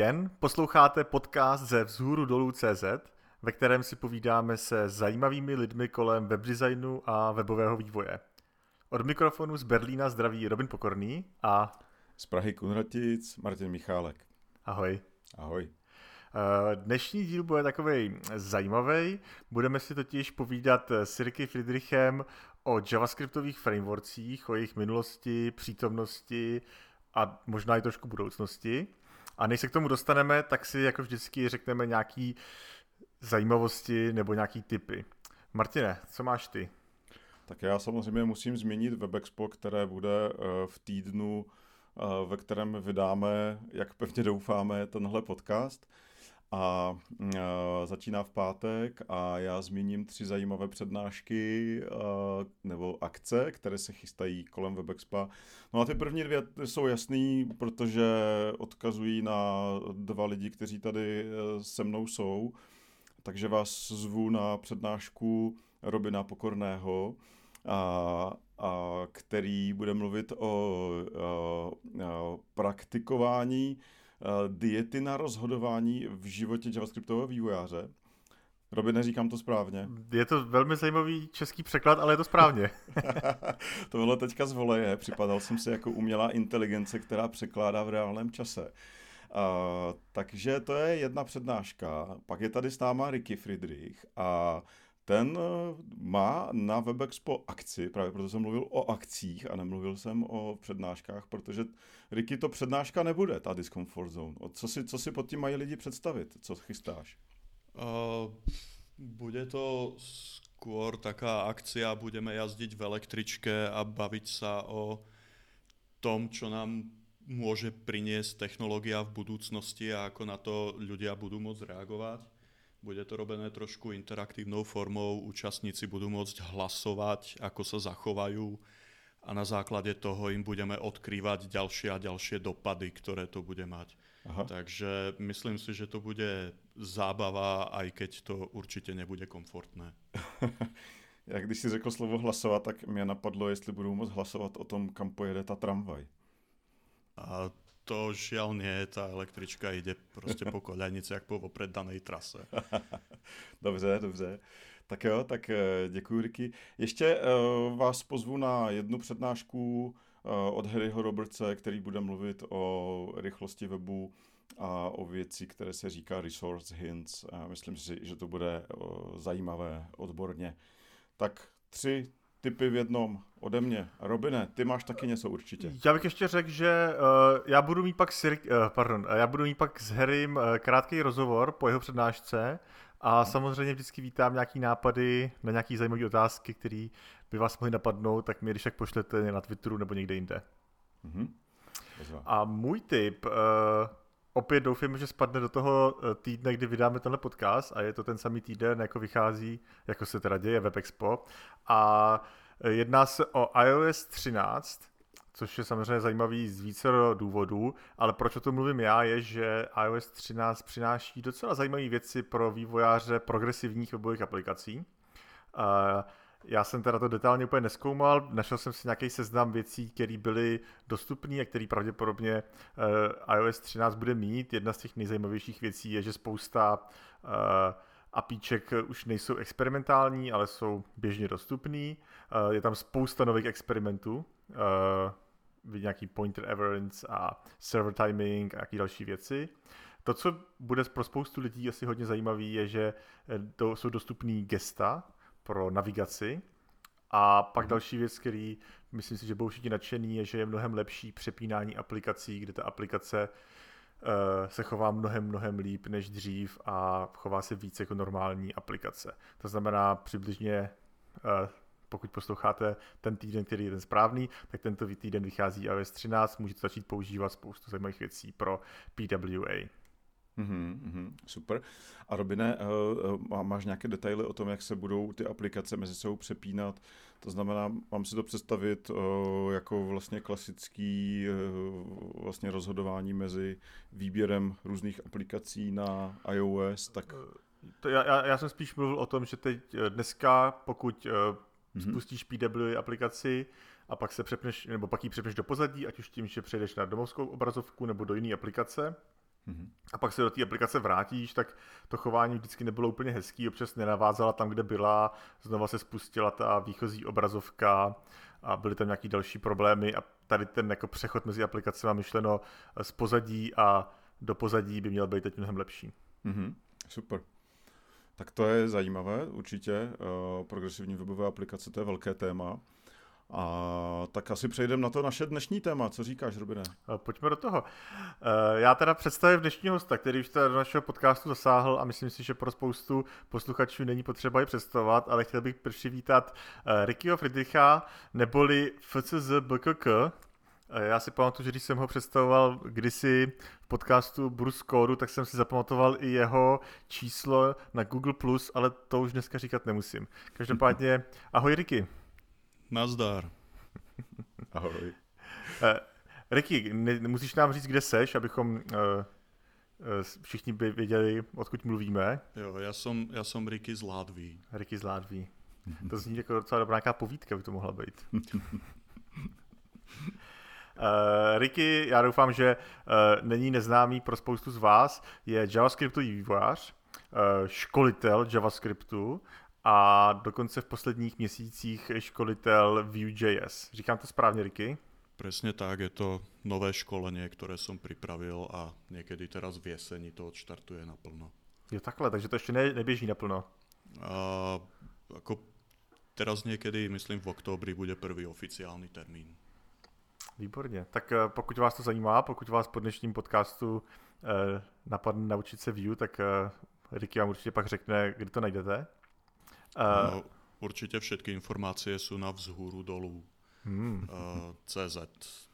Den, posloucháte podcast ze vzhůru dolů CZ, ve kterém si povídáme se zajímavými lidmi kolem webdesignu a webového vývoje. Od mikrofonu z Berlína zdraví Robin Pokorný a... Z Prahy Kunratic Martin Michálek. Ahoj. Ahoj. Eh, dnešní díl bude takový zajímavý. Budeme si totiž povídat s Ricky Friedrichem o javascriptových frameworkcích, o jejich minulosti, přítomnosti a možná i trošku budoucnosti. A než se k tomu dostaneme, tak si jako vždycky řekneme nějaký zajímavosti nebo nějaký typy. Martine, co máš ty? Tak já samozřejmě musím zmínit WebExpo, které bude eh, v týdnu, eh, ve kterém vydáme, jak pevně doufáme, tenhle podcast a začíná v pátek a já zmíním tři zajímavé přednášky nebo akce, které se chystají kolem WebExpa. No a ty první dvě jsou jasný, protože odkazují na dva lidi, kteří tady uh, se mnou jsou. Takže vás zvu na přednášku Robina Pokorného, a, a který bude mluvit o a, a, praktikování diety na rozhodování v životě javascriptového vývojáře. Robin, neříkám to správně. Je to velmi zajímavý český překlad, ale je to správně. to bylo teďka z voleje. Připadal jsem si jako umělá inteligence, která překládá v reálném čase. Uh, takže to je jedna přednáška. Pak je tady s náma Ricky Friedrich a ten eh, má na WebExpo akci, právě proto jsem mluvil o akcích a nemluvil jsem o přednáškách, protože Ricky to přednáška nebude, ta Discomfort Zone. Co si, co si pod tím mají lidi představit? Co chystáš? Uh, bude to skôr taká akcia, budeme jazdiť v električke a baviť sa o tom, čo nám môže priniesť technológia v budúcnosti a ako na to ľudia budú môcť reagovať. Bude to robené trošku interaktívnou formou, účastníci budú môcť hlasovať, ako sa zachovajú a na základe toho im budeme odkrývať ďalšie a ďalšie dopady, ktoré to bude mať. Aha. Takže myslím si, že to bude zábava, aj keď to určitě nebude komfortné. Já když si řekl slovo hlasovat, tak mě napadlo, jestli budou moct hlasovat o tom, kam pojede ta tramvaj. A to žiaľ nie, tá električka ide prostě po koľajnici, jak po danej trase. dobře, dobře. Tak jo, tak eh, děkuji, Ricky. Ještě uh, vás pozvu na jednu přednášku uh, od Harryho Robertse, který bude mluvit o rychlosti webu a o věci, které se říká resource hints. Uh, myslím si, že to bude zajímavé odborně. Tak tři typy v jednom ode mě. Robine, ty máš taky něco určitě. Já bych ještě řekl, že uh, já budu mít pak s, uh, pardon, já budu mít pak s Harrym uh, krátký rozhovor po jeho přednášce a no. samozřejmě vždycky vítám nějaký nápady na nějaké zajímavé otázky, které by vás mohly napadnout, tak mi když tak pošlete na Twitteru nebo někde jinde. Mm-hmm. A můj tip, uh, opět doufám, že spadne do toho týdne, kdy vydáme tenhle podcast a je to ten samý týden, jako vychází, jako se teda děje WebExpo. A jedná se o iOS 13, což je samozřejmě zajímavý z více důvodů, ale proč o tom mluvím já, je, že iOS 13 přináší docela zajímavé věci pro vývojáře progresivních webových aplikací. Já jsem teda to detailně úplně neskoumal, našel jsem si nějaký seznam věcí, které byly dostupné a které pravděpodobně uh, iOS 13 bude mít. Jedna z těch nejzajímavějších věcí je, že spousta uh, apíček už nejsou experimentální, ale jsou běžně dostupný. Uh, je tam spousta nových experimentů, uh, nějaký pointer averance a server timing a nějaké další věci. To, co bude pro spoustu lidí asi hodně zajímavý, je, že to jsou dostupný gesta, pro navigaci. A pak mm. další věc, který myslím si, že budou všichni nadšený, je, že je mnohem lepší přepínání aplikací, kde ta aplikace uh, se chová mnohem, mnohem líp než dřív a chová se víc jako normální aplikace. To znamená přibližně, uh, pokud posloucháte ten týden, který je ten správný, tak tento týden vychází iOS 13, můžete začít používat spoustu zajímavých věcí pro PWA. Mm-hmm, super. A Robine, uh, máš nějaké detaily o tom, jak se budou ty aplikace mezi sebou přepínat? To znamená, mám si to představit uh, jako vlastně klasický vlastně rozhodování mezi výběrem různých aplikací na iOS, tak... To já, já jsem spíš mluvil o tom, že teď dneska, pokud mm-hmm. spustíš PWA aplikaci a pak se přepneš, nebo pak ji přepneš do pozadí, ať už tím, že přejdeš na domovskou obrazovku nebo do jiné aplikace, mm-hmm. a pak se do té aplikace vrátíš, tak to chování vždycky nebylo úplně hezký, občas nenavázala tam, kde byla, znova se spustila ta výchozí obrazovka a byly tam nějaký další problémy a tady ten jako přechod mezi aplikacemi myšleno z pozadí a do pozadí by měl být teď mnohem lepší. Mm-hmm. Super. Tak to je zajímavé, určitě. Uh, progresivní webové aplikace, to je velké téma. A tak asi přejdeme na to naše dnešní téma. Co říkáš, Robine? Eh, pojďme do toho. Eh, já teda představím dnešního hosta, který už teda do našeho podcastu zasáhl a myslím si, že pro spoustu posluchačů není potřeba ji představovat, ale chtěl bych přivítat Rickyho Friedricha, neboli FCZBKK, já si pamatuju, že když jsem ho představoval kdysi v podcastu Bruce Code, tak jsem si zapamatoval i jeho číslo na Google+, ale to už dneska říkat nemusím. Každopádně, ahoj Ricky. Nazdar. ahoj. Uh, Ricky, ne, musíš nám říct, kde seš, abychom uh, uh, všichni by věděli, odkud mluvíme. Jo, já jsem, já jsem Ricky z Ládví. Ricky z Ládví. To zní jako docela dobrá nějaká povídka, by to mohla být. Uh, Ricky, já doufám, že uh, není neznámý pro spoustu z vás, je JavaScriptový vývojář, uh, školitel JavaScriptu a dokonce v posledních měsících školitel Vue.js. Říkám to správně, Ricky? Presne tak, je to nové školenie, ktoré som pripravil a niekedy teraz v jeseni to odštartuje naplno. Jo takhle, takže to ještě ne, neběží naplno. A, ako teraz niekedy, myslím v októbri, bude prvý oficiálny termín. Výborně. Tak eh, pokud vás to zajímá, pokud vás po dnešním podcastu eh, napadne naučit se Vue, tak eh, Ricky vám určitě pak řekne, kde to najdete. Uh, no, určitě všetky informace jsou na vzhůru dolů. Hmm. Uh, CZ.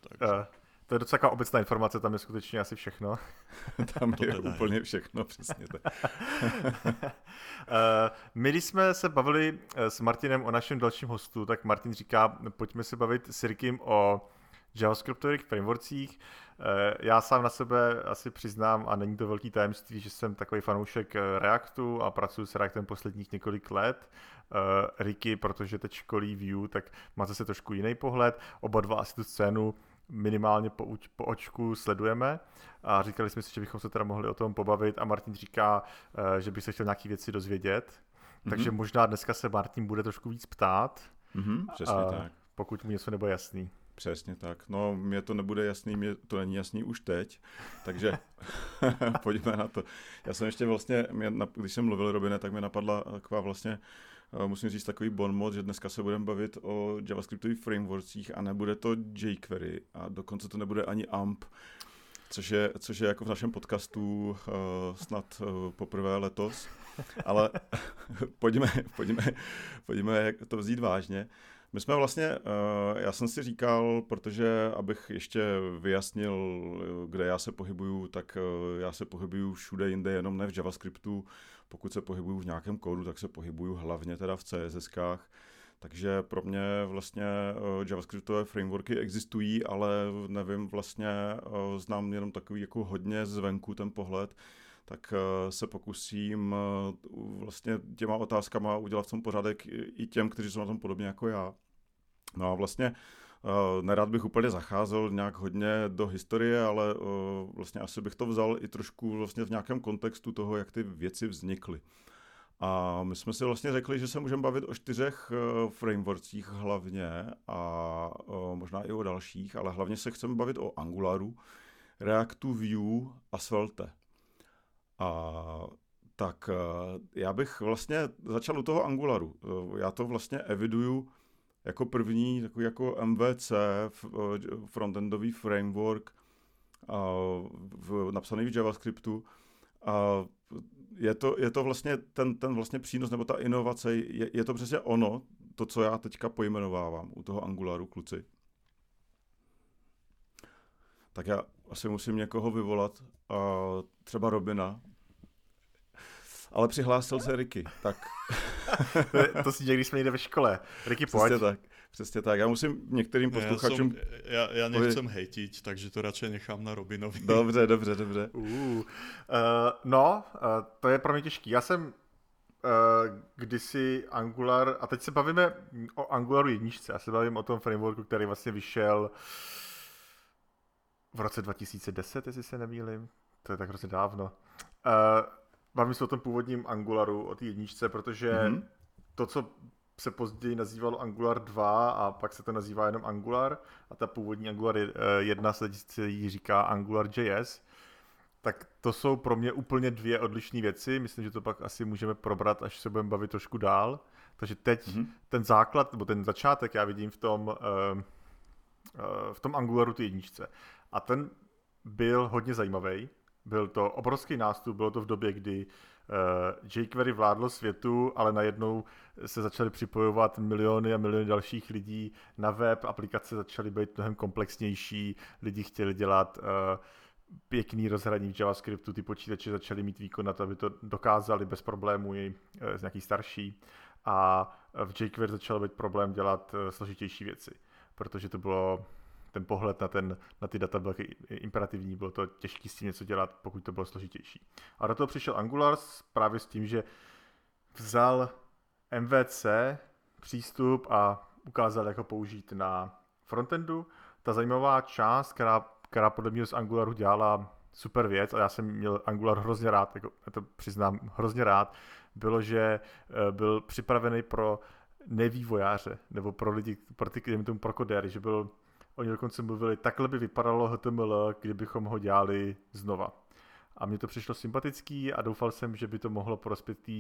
Takže. Uh, to je docela obecná informace, tam je skutečně asi všechno. tam je to úplně je. všechno, přesně tak. My, když jsme se bavili s Martinem o našem dalším hostu, tak Martin říká, pojďme se bavit s Rikim o JavaScriptových frameworkcích. Eh, já sám na sebe asi přiznám, a není to velký tajemství, že jsem takový fanoušek eh, Reactu a pracuji s Reactem posledních několik let. Eh, Ricky, protože teď školí View, tak má zase trošku jiný pohled. Oba dva asi tu scénu minimálně po, po očku sledujeme a říkali jsme si, že bychom se teda mohli o tom pobavit a Martin říká, že by se chtěl nějaké věci dozvědět. Mm-hmm. Takže možná dneska se Martin bude trošku víc ptát. Mm-hmm, přesně tak. Pokud mu něco nebude jasný. Přesně tak. No, mně to nebude jasný, mě to není jasný už teď, takže pojďme na to. Já jsem ještě vlastně, mě, když jsem mluvil Robine, tak mi napadla taková vlastně, eh, musím říct takový bon mod, že dneska se budeme bavit o javascriptových frameworkcích a nebude to jQuery a dokonce to nebude ani AMP, což je, což je jako v našem podcastu uh, snad uh, poprvé letos, ale pojďme, pojďme, pojďme to vzít vážně. My jsme vlastně, eh, já jsem si říkal, protože abych ještě vyjasnil, kde já se pohybuju, tak eh, já se pohybuju všude jinde, jenom ne v JavaScriptu. Pokud se pohybuju v nějakém kódu, tak se pohybuju hlavně teda v CSS-kách. Takže pro mě vlastně eh, JavaScriptové frameworky existují, ale nevím, vlastně znám jenom takový jako hodně zvenku ten pohled, tak se pokusím vlastně těma otázkama udělat v tom pořádek i těm, kteří jsou na tom podobně jako já. No a vlastně Uh, nerad bych úplně zacházel nějak hodně do historie, ale uh, vlastně asi bych to vzal i trošku vlastně v nějakém kontextu toho, jak ty věci vznikly. A my jsme si vlastně řekli, že se můžeme bavit o čtyřech uh, frameworkcích hlavně a možná i o dalších, ale hlavně se chceme bavit o Angularu, Reactu, Vue a Svelte. A tak já bych vlastně začal u toho Angularu. Já to vlastně eviduju jako první takový jako MVC, eh, frontendový framework, v, napsaný v JavaScriptu. A je to, je to vlastně ten, ten vlastně přínos nebo ta inovace, je, je to přesně ono, to, co já teďka pojmenovávám u toho Angularu, kluci. Tak já asi musím někoho vyvolat, a třeba Robina, ale přihlásil se Ricky, tak... to si někdy jsme někde ve škole. Ricky, pojď. Přesně tak. Přesně tak. Já musím některým posluchačům... Já, já, já nechcem hejtit, takže to radši nechám na Robinovi. Dobře, dobře, dobře. Uh, uh, no, uh, to je pro mě těžký. Já jsem uh, kdysi Angular, a teď se bavíme o Angularu jedničce, já se bavím o tom frameworku, který vlastně vyšel v roce 2010, jestli se nemýlim to je tak hrozně dávno. Uh, bavím se o tom původním Angularu, o té jedničce, protože mm-hmm. to, co se později nazývalo Angular 2 a pak se to nazývá jenom Angular a ta původní Angular 1 se jí říká Angular JS, tak to jsou pro mě úplně dvě odlišné věci. Myslím, že to pak asi můžeme probrat, až se budeme bavit trošku dál. Takže teď mm-hmm. ten základ, nebo ten začátek já vidím v tom, uh, uh, v tom Angularu ty jedničce. A ten byl hodně zajímavý. Byl to obrovský nástup, bylo to v době, kdy uh, jQuery vládlo světu, ale najednou se začaly připojovat miliony a miliony dalších lidí na web, aplikace začaly být mnohem komplexnější, lidi chtěli dělat uh, pěkný rozhraní v JavaScriptu, ty počítače začaly mít výkon na to, aby to dokázali bez problémů i z nějaký starší. A v jQuery začal být problém dělat složitější věci, protože to bylo ten pohled na, ten, na ty data byl imperativní, bylo to těžké s tím něco dělat, pokud to bylo složitější. A do toho přišel Angular právě s tím, že vzal MVC přístup a ukázal, jak ho použít na frontendu. Ta zajímavá část, která, která podle mě z Angularu dělala super věc, a já jsem měl Angular hrozně rád, jako já to přiznám hrozně rád, bylo, že eh, byl připravený pro nevývojáře, nebo pro lidi, pro ty, tomu pro kodéry, že byl Oni dokonce mluvili, takhle by vypadalo HTML, kdybychom ho dělali znova. A mně to přišlo sympatický a doufal jsem, že by to mohlo prospět té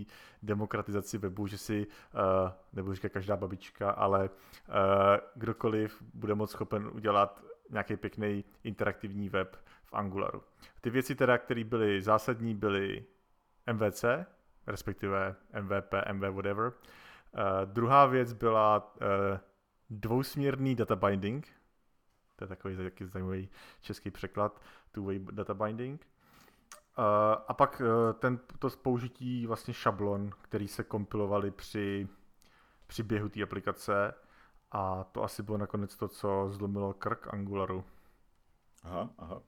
demokratizaci webu, že si, uh, nebudu říkat každá babička, ale uh, kdokoliv bude moc schopen udělat nějaký pěkný interaktivní web v Angularu. Ty věci teda, které byly zásadní, byly MVC, respektive MVP, MV whatever. Uh, druhá věc byla uh, dvousměrný data binding, to je takový taky zajímavý český překlad, two-way data binding. Uh, a pak uh, ten, to použití vlastně šablon, který se kompilovali při, při běhu té aplikace a to asi bylo nakonec to, co zlomilo krk Angularu. Aha, aha.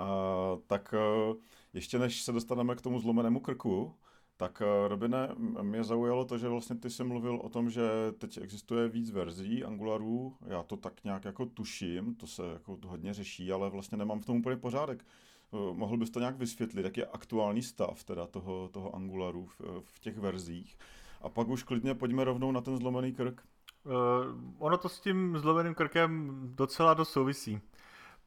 Uh, tak uh, ještě než se dostaneme k tomu zlomenému krku, tak eh, Robine, mě zaujalo to, že vlastně ty jsi mluvil o tom, že teď existuje víc verzí Angularu, já to tak nějak jako tuším, to se jako hodně řeší, ale vlastně nemám v tom úplně pořádek. Eh, mohl bys to nějak vysvětlit, jak je aktuální stav teda toho, toho Angularu v, v těch verzích? A pak už klidně pojďme rovnou na ten zlomený krk. Uh, ono to s tím zlomeným krkem docela dost souvisí.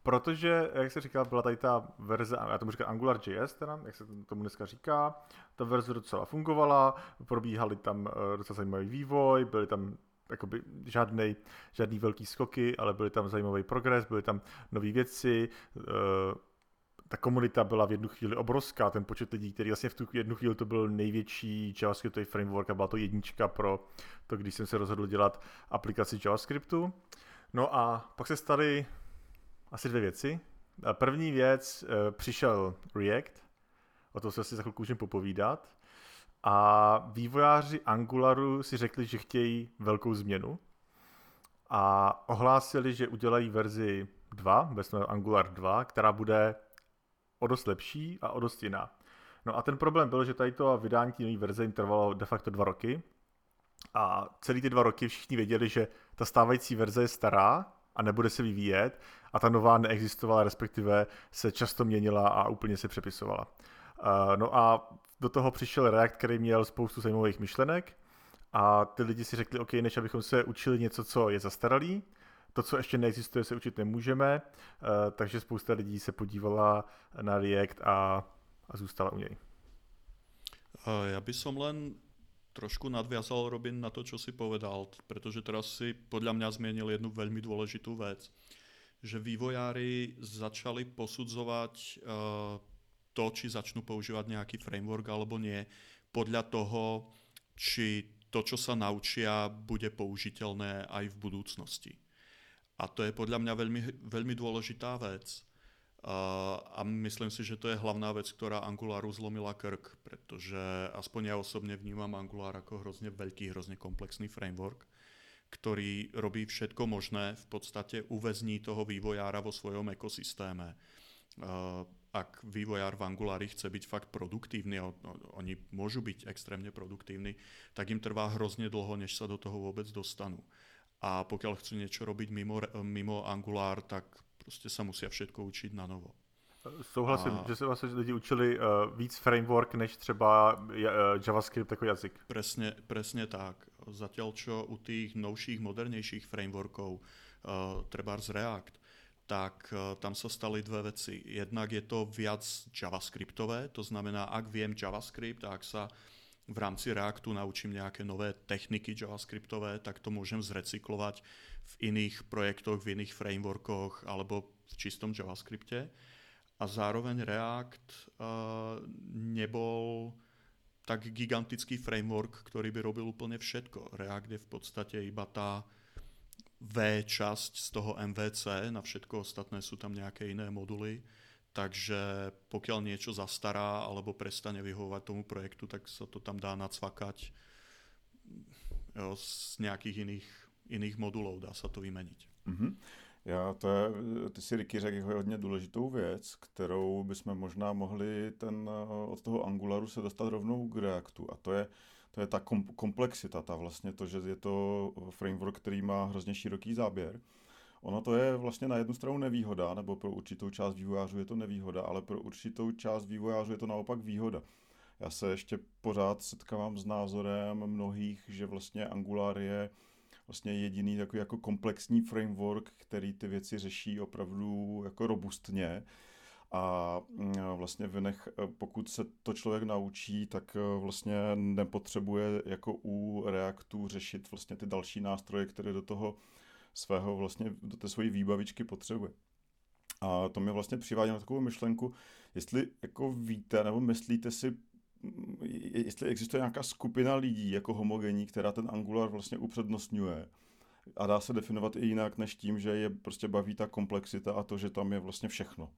Protože, jak se říká, byla tady ta verze, já tomu říkám AngularJS, teda, jak se tomu dneska říká, ta verze docela fungovala, probíhaly tam eh, docela zajímavý vývoj, byly tam jakoby žádný, žádný velký skoky, ale byly tam zajímavý progres, byly tam nové věci, eh, ta komunita byla v jednu chvíli obrovská, ten počet lidí, který vlastně v tu jednu chvíli to byl největší JavaScriptový framework a byla to jednička pro to, když jsem se rozhodl dělat aplikaci JavaScriptu. No a pak se staly asi dvě věci. První věc, eh, přišel React, o tom se asi za chvilku můžeme popovídat. A vývojáři Angularu si řekli, že chtějí velkou změnu a ohlásili, že udělají verzi 2, bez Angular 2, která bude o dost lepší a o dost jiná. No a ten problém byl, že tady to vydání té nové verze jim trvalo de facto dva roky a celý ty dva roky všichni věděli, že ta stávající verze je stará a nebude se vyvíjet a ta nová neexistovala, respektive se často měnila a úplně se přepisovala. Uh, no a do toho přišel React, který měl spoustu zajímavých myšlenek a ty lidi si řekli, OK, než abychom se učili něco, co je zastaralý, to, co ještě neexistuje, se učit nemůžeme, uh, takže spousta lidí se podívala na React a, a zůstala u něj. Ja by som len trošku nadviazal Robin na to, čo si povedal, pretože teraz si podľa mňa zmienil jednu veľmi dôležitú vec, že vývojári začali posudzovať uh, to, či začnú používať nejaký framework alebo nie, podľa toho, či to, čo sa naučia, bude použiteľné aj v budúcnosti. A to je podľa mňa veľmi, veľmi dôležitá vec. A myslím si, že to je hlavná vec, ktorá Angularu zlomila krk, pretože aspoň ja osobne vnímam Angular ako hrozne veľký, hrozne komplexný framework, ktorý robí všetko možné, v podstate uväzní toho vývojára vo svojom ekosystéme. Ak vývojár v Angulari chce byť fakt produktívny, oni môžu byť extrémne produktívni, tak im trvá hrozne dlho, než sa do toho vôbec dostanú. A pokiaľ chcú niečo robiť mimo, mimo Angular, tak prostě sa musia všetko učiť na novo. Souhlasím, a... že se vlastně lidi učili uh, víc framework než třeba uh, JavaScript jako jazyk. Presne, presne tak. Zatiaľ čo u tých novších, modernejších frameworkov, uh, treba z React, tak uh, tam sa stali dve veci. Jednak je to viac JavaScriptové, to znamená, ak viem JavaScript a ak sa v rámci Reactu naučím nejaké nové techniky JavaScriptové, tak to môžem zrecyklovať v iných projektoch, v iných frameworkoch alebo v čistom JavaScripte a zároveň React uh, nebol tak gigantický framework, ktorý by robil úplne všetko. React je v podstate iba tá V časť z toho MVC, na všetko ostatné sú tam nejaké iné moduly. Takže pokiaľ niečo zastará alebo prestane vyhovovať tomu projektu, tak sa to tam dá nacvakať jo, z nejakých iných, iných modulov, dá sa to vymeniť. Mm-hmm. Já to je, ty si Ricky řekl hodně důležitou věc, kterou bychom možná mohli ten, od toho Angularu se dostat rovnou k Reactu a to je, to je ta kom, komplexita, ta vlastně to, že je to framework, který má hrozně široký záběr. Ono to je vlastně na jednu stranu nevýhoda, nebo pro určitou část vývojářů je to nevýhoda, ale pro určitou část vývojářů je to naopak výhoda. Já se ještě pořád setkávám s názorem mnohých, že vlastně Angular je vlastně jediný takový jako komplexní framework, který ty věci řeší opravdu jako robustně a mm, vlastně vynech, pokud se to člověk naučí, tak e, vlastně nepotřebuje jako u Reactu řešit vlastně ty další nástroje, které do toho svého vlastně, do té svojí výbavičky potřebuje. A to mě vlastně přivádí na takovou myšlenku, jestli jako víte nebo myslíte si, jestli existuje nějaká skupina lidí jako homogenní, která ten Angular vlastně upřednostňuje a dá se definovat i jinak než tím, že je prostě baví ta komplexita a to, že tam je vlastně všechno.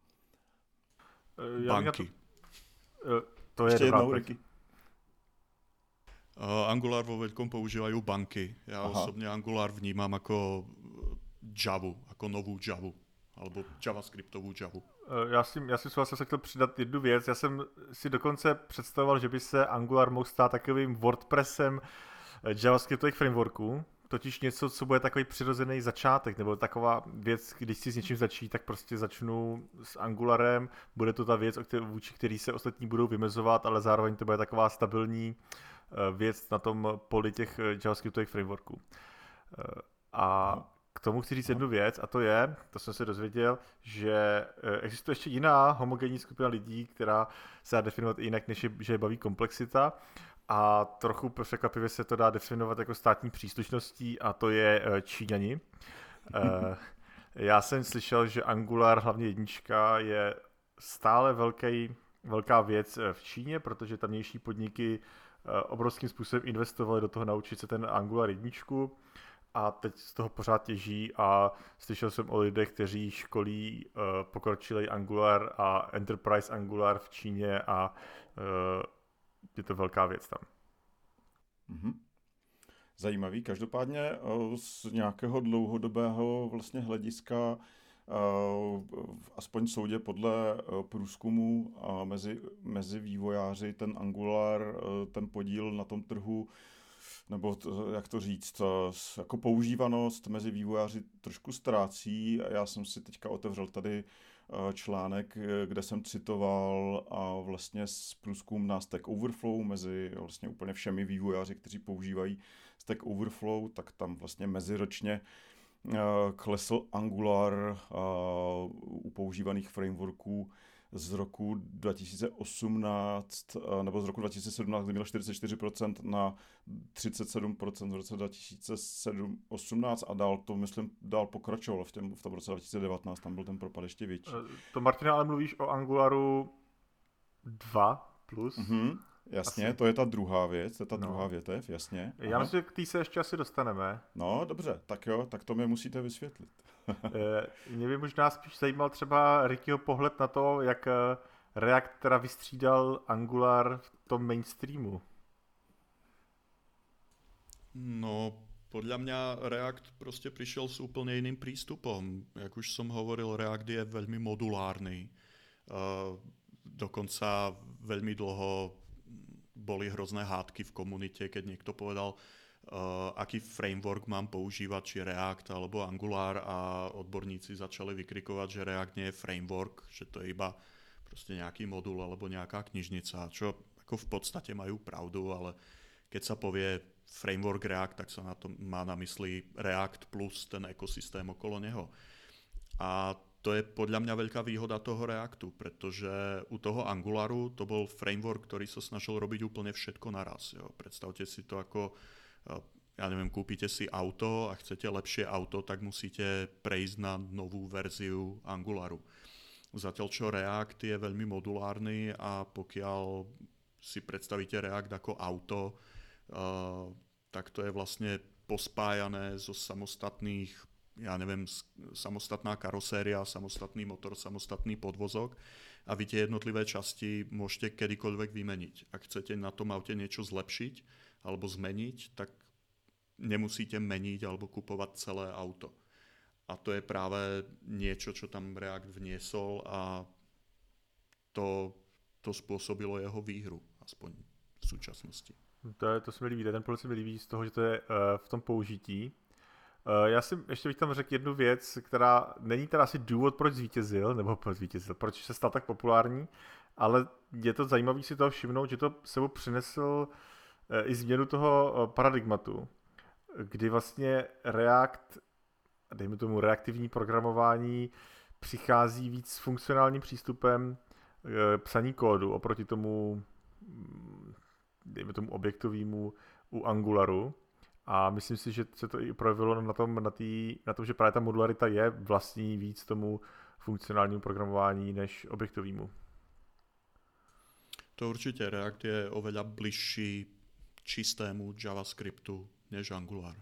Eh, Banky. To, eh, to je Ještě jednou, Ricky. Uh, Angular vo veľkom používajú banky. Ja Aha. osobne Angular vnímam ako Javu, ako novou Javu, alebo JavaScriptovou Javu. Eh, já, si, já si vlastně se chtěl přidat jednu věc. Já jsem si dokonce představoval, že by se Angular mohl stát takovým WordPressem eh, JavaScriptových frameworků, totiž něco, co bude takový přirozený začátek, nebo taková věc, když si s něčím začít, tak prostě začnu s Angularem, bude to ta věc, vůči který se ostatní budou vymezovat, ale zároveň to bude taková stabilní eh, věc na tom poli těch JavaScriptových frameworků. A k tomu chci říct jednu věc a to je, to jsem se dozvěděl, že eh, existuje ještě jiná homogenní skupina lidí, která se dá definovat jinak, než je, že je baví komplexita a trochu překvapivě se to dá definovat jako státní příslušností a to je eh, Číňani. Eh, já jsem slyšel, že Angular, hlavně jednička, je stále velký, velká věc v Číně, protože tamnější podniky obrovským způsobem investovali do toho naučit se ten Angular jedničku a teď z toho pořád těží a slyšel jsem o lidech, kteří školí uh, pokročilý Angular a Enterprise Angular v Číně a uh, je to velká věc tam. Mm-hmm. Zajímavý. Každopádně eh, z nějakého dlouhodobého vlastně hlediska aspoň soudě podle průzkumu mezi, mezi vývojáři ten Angular, ten podíl na tom trhu nebo to, jak to říct, jako používanost mezi vývojáři trošku ztrácí. Já jsem si teďka otevřel tady e, článek, e, kde jsem citoval a vlastně z průzkum na Stack Overflow mezi vlastně úplně všemi vývojáři, kteří používají Stack Overflow, tak tam vlastně meziročně e, klesl Angular u používaných frameworků z roku 2018 eh, nebo z roku 2017, kdy měl 44% na 37% v roce 2018 a dál to, myslím, dál pokračoval v, těm, v tom roce 2019, tam byl ten propad ještě větší. Eh, to Martina, ale mluvíš o Angularu 2 plus? Mm-hmm. Jasně, asi. to je ta druhá věc, to je ta no. druhá větev, jasně. Já myslím, že k té se ještě asi dostaneme. No, dobře, tak jo, tak to mi musíte vysvětlit. Eh, mě by možná spíš zajímal třeba Rickyho pohled na to, jak eh, React teda vystřídal Angular v tom mainstreamu. No, podľa mňa React prostě prišiel s úplne iným prístupom. Jak už som hovoril, React je veľmi modulárny. Uh, dokonca veľmi dlho boli hrozné hádky v komunite, keď niekto povedal, aký framework mám používať, či React alebo Angular a odborníci začali vykrikovať, že React nie je framework, že to je iba proste nejaký modul alebo nejaká knižnica, čo ako v podstate majú pravdu, ale keď sa povie framework React, tak sa na to má na mysli React plus ten ekosystém okolo neho. A to je podľa mňa veľká výhoda toho Reactu, pretože u toho Angularu to bol framework, ktorý sa snažil robiť úplne všetko naraz. Jo. Predstavte si to ako, eh, ja neviem, kúpite si auto a chcete lepšie auto, tak musíte prejsť na novú verziu Angularu. Zatiaľ čo React je veľmi modulárny a pokiaľ si predstavíte React ako auto, uh, tak to je vlastne pospájané zo samostatných ja neviem, samostatná karoséria, samostatný motor, samostatný podvozok a vy tie jednotlivé časti môžete kedykoľvek vymeniť. Ak chcete na tom aute niečo zlepšiť alebo zmeniť, tak nemusíte meniť alebo kupovať celé auto. A to je práve niečo, čo tam React vniesol a to, to spôsobilo jeho výhru, aspoň v súčasnosti. To, je, to se mi líbí, ten pohled se mi líbí z toho, že to je uh, v tom použití, Eh, já si ještě bych tam řekl jednu věc, která není teda asi důvod, proč zvítězil, nebo proč zvítězil, proč se stal tak populární, ale je to zajímavé si toho všimnout, že to sebou přinesl eh, i změnu toho eh, paradigmatu, kdy vlastně React, dejme tomu reaktivní programování, přichází víc s funkcionálním přístupem psaní kódu oproti tomu, mm, dejme tomu objektovému u Angularu. A myslím si, že se to i projevilo na tom, na, tý, na tom, že právě ta modularita je vlastní víc tomu funkcionálnímu programování než objektovému. To určitě React je oveľa bližší čistému JavaScriptu než Angular.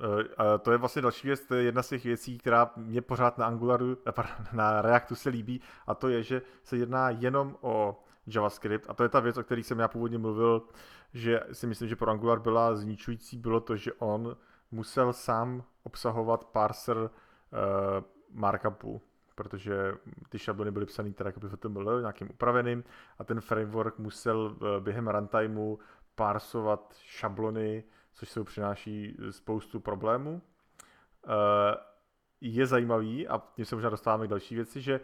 Eh, a to je vlastně další věc, to je jedna z těch věcí, která mě pořád na Angularu, eh, na Reactu se líbí, a to je, že se jedná jenom o JavaScript. A to je ta věc, o které jsem já původně mluvil, že si myslím, že pro Angular byla zničující, bylo to, že on musel sám obsahovat parser uh, markupu, protože ty šablony byly psané teda jako v HTML nějakým upraveným a ten framework musel uh, během runtimeu parsovat šablony, což se přináší spoustu problémů. Uh, je zajímavý, a tím se možná dostáváme k další věci, že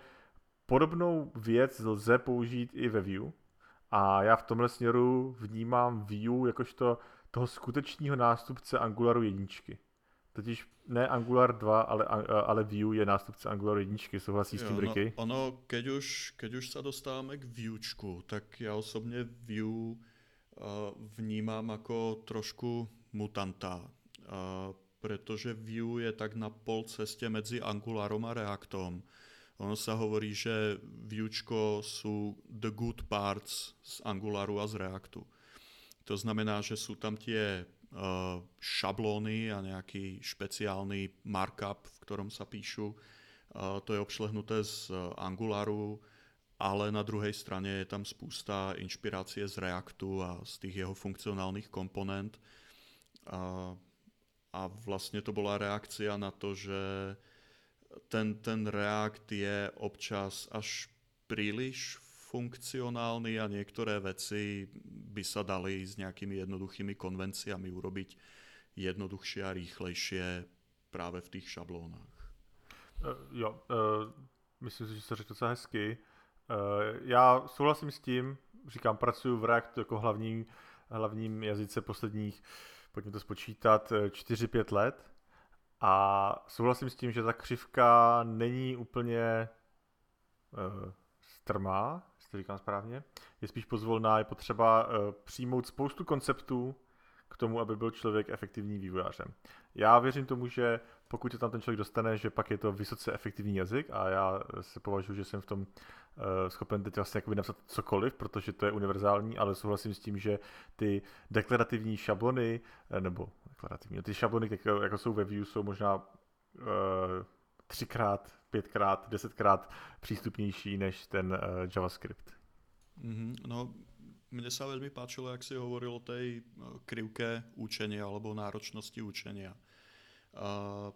Podobnou věc lze použít i ve Vue a já v tomhle směru vnímám Vue jakožto toho skutečného nástupce Angularu jedničky. Totiž ne Angular 2, ale, ale Vue je nástupce Angular jedničky, souhlasí s tím jo, Ricky? No, ono, keď už, keď už sa dostáváme k Vuečku, tak já osobně Vue uh, vnímám jako trošku mutanta, uh, pretože Vue je tak na pol ceste medzi Angularom a Reactom. Ono sa hovorí, že Vuečko sú the good parts z Angularu a z Reactu. To znamená, že sú tam tie šablóny a nejaký špeciálny markup, v ktorom sa píšu. Uh, to je obšlehnuté z Angularu, ale na druhej strane je tam spústa inšpirácie z Reactu a z tých jeho funkcionálnych komponent. Uh, a vlastne to bola reakcia na to, že ten, ten React je občas až príliš funkcionálny a niektoré veci by sa dali s nejakými jednoduchými konvenciami urobiť jednoduchšie a rýchlejšie práve v tých šablónách. Uh, jo, uh, myslím si, že se řekl docela hezky. Uh, já souhlasím s tím, říkám, pracuji v Reactu jako hlavním, hlavním jazyce posledních, pojďme to spočítat, 4-5 let a souhlasím s tím, že ta křivka není úplně uh, strmá, jestli to říkám správně. Je spíš pozvolná, je potřeba uh, přijmout spoustu konceptů k tomu, aby byl člověk efektivní vývojářem. Já věřím tomu, že pokud se tam ten člověk dostane, že pak je to vysoce efektivní jazyk a já se považuji, že jsem v tom uh, schopen teď vlastně jakoby napsat cokoliv, protože to je univerzální, ale souhlasím s tím, že ty deklarativní šablony, nebo deklarativní, ty šablony, jako, jsou ve Vue, jsou možná třikrát, pětkrát, desetkrát přístupnější než ten uh, JavaScript. Mm-hmm, no, mne sa veľmi páčilo, jak si hovoril o tej krivke učenia alebo náročnosti učenia. Uh,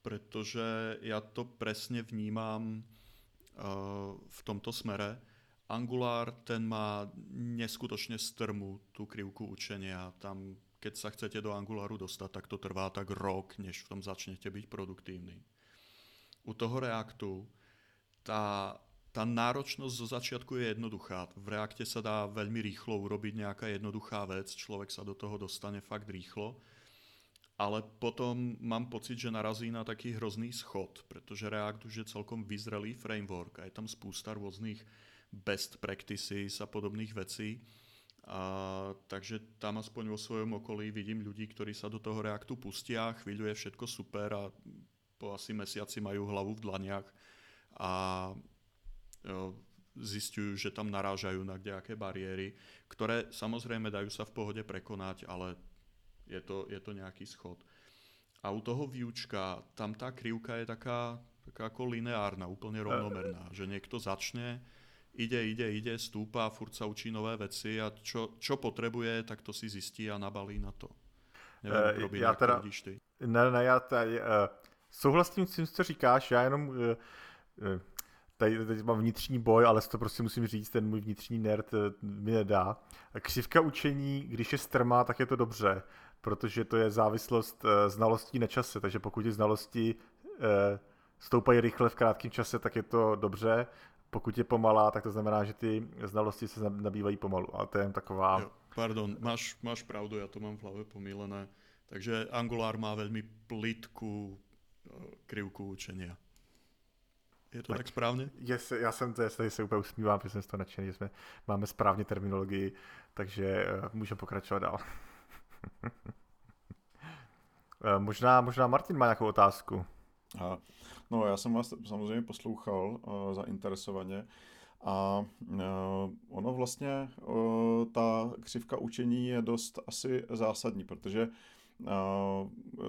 pretože ja to presne vnímam uh, v tomto smere. Angular ten má neskutočne strmú tú krivku učenia. Tam, keď sa chcete do Angularu dostať, tak to trvá tak rok, než v tom začnete byť produktívny. U toho Reactu tá, tá náročnosť zo začiatku je jednoduchá. V Reakte sa dá veľmi rýchlo urobiť nejaká jednoduchá vec, človek sa do toho dostane fakt rýchlo, ale potom mám pocit, že narazí na taký hrozný schod, pretože React už je celkom vyzrelý framework a je tam spústa rôznych best practices a podobných vecí. A, takže tam aspoň vo svojom okolí vidím ľudí, ktorí sa do toho Reactu pustia, chvíľu je všetko super a po asi mesiaci majú hlavu v dlaniach a zistujú, že tam narážajú na nejaké bariéry, ktoré samozrejme dajú sa v pohode prekonať, ale je to, je to nejaký schod. A u toho výučka, tam tá krivka je taká, taká ako lineárna, úplne rovnomerná, že niekto začne, ide, ide, ide, stúpa, furt sa učí nové veci a čo, čo potrebuje, tak to si zjistí a nabalí na to. Nevím, uh, já teda, ty. Ne, ne, já tady, uh, souhlasím s tím, co říkáš, já jenom uh, uh, tady teď mám vnitřní boj, ale to prostě musím říct, ten můj vnitřní nerd eh, mi nedá. Křivka učení, když je strmá, tak je to dobře, protože to je závislost eh, znalostí na čase, takže pokud ty znalosti eh, stoupají rychle v krátkém čase, tak je to dobře. Pokud je pomalá, tak to znamená, že ty znalosti se nabývají pomalu. A to je taková... Jo, pardon, máš, máš pravdu, já to mám v hlavě pomílené. Takže Angular má velmi plitku krivku učenia. Je to tak, tak správně? Yes, já jsem to, tady se úplně usmívám, že jsem z toho nadšený, že jsme, máme správně terminologii, takže uh, můžeme pokračovat dál. uh, možná, možná Martin má nějakou otázku. A, no, já jsem vás samozřejmě poslouchal uh, zainteresovaně a uh, ono vlastně, uh, ta křivka učení je dost asi zásadní, protože